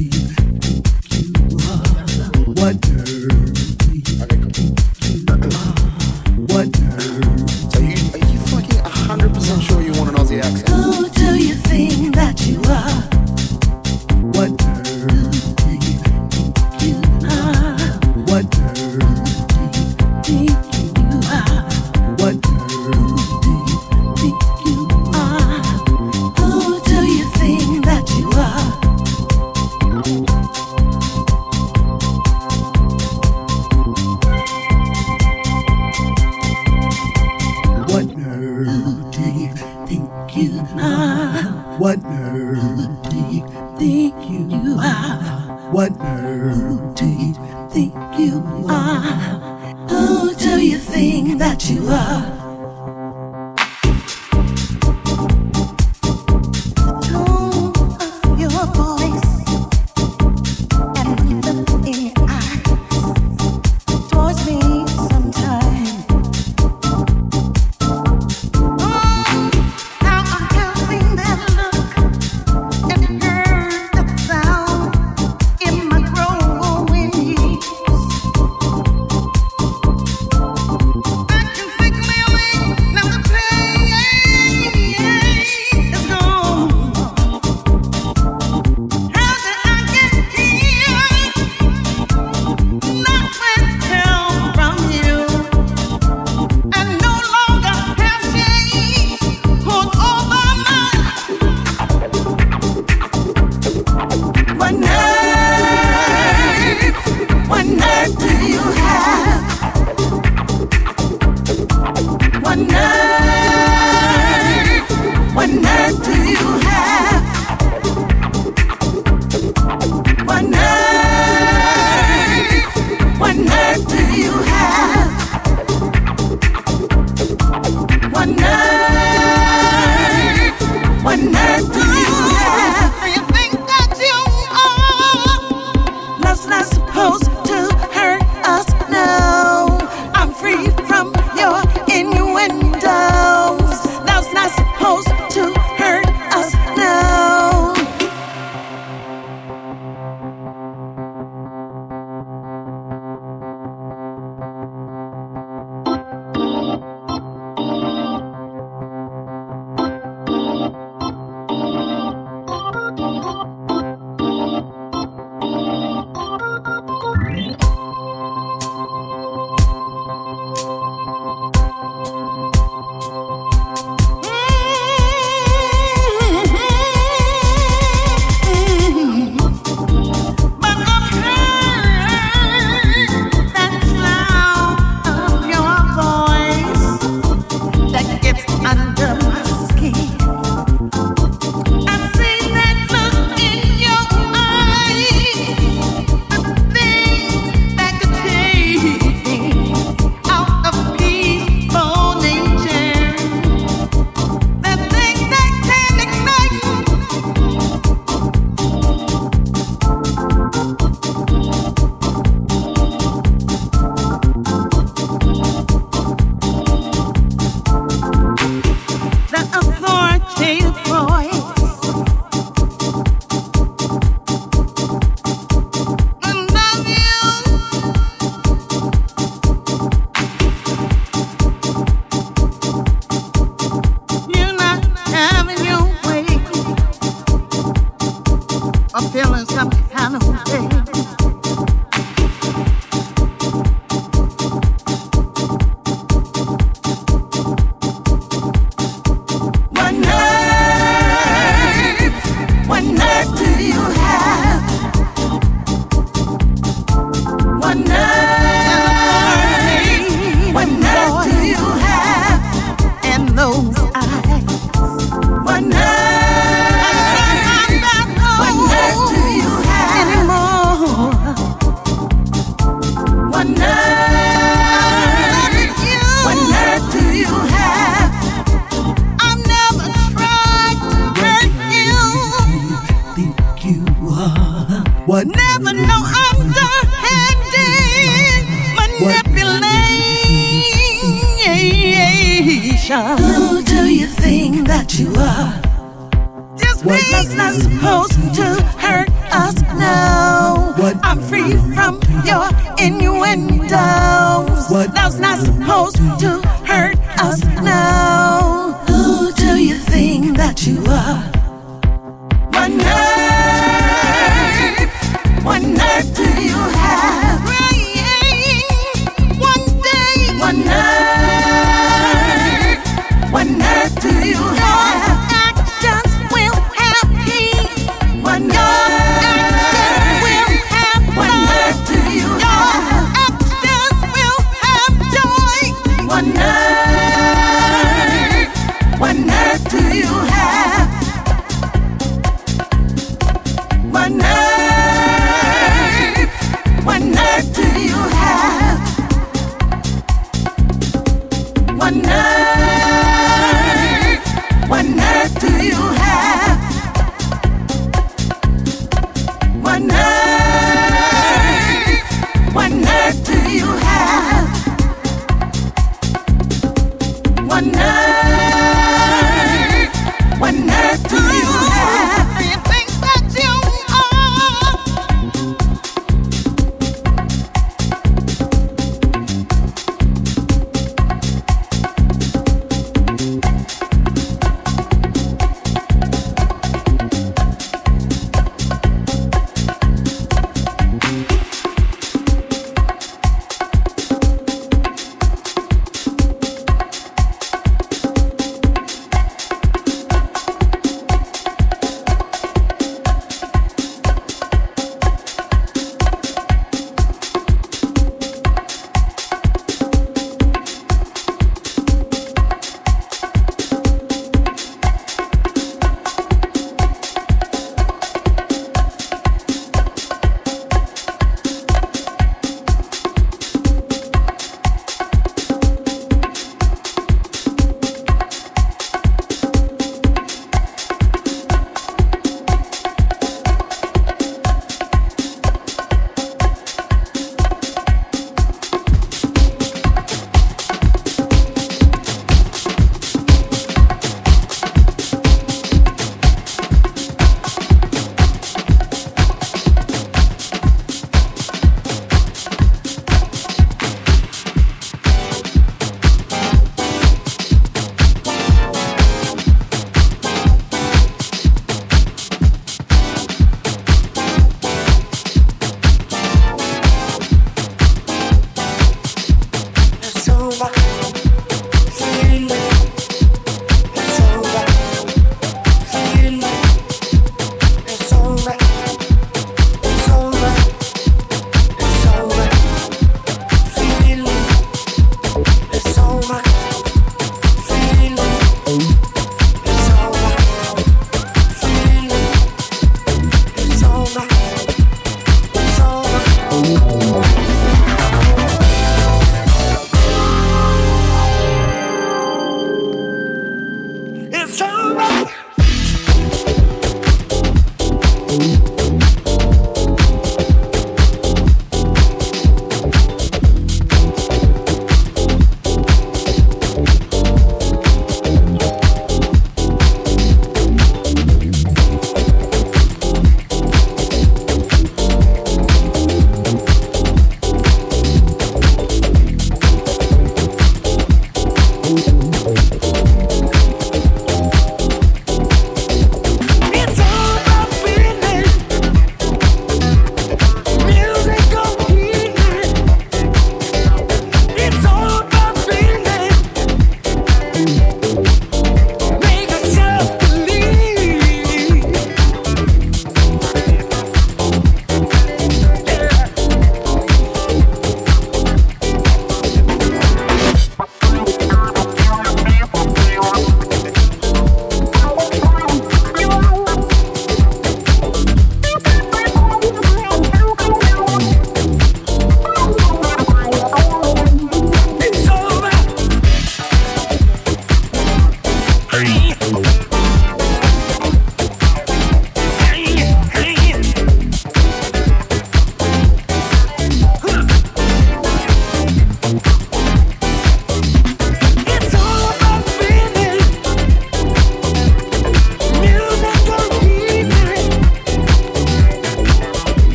you.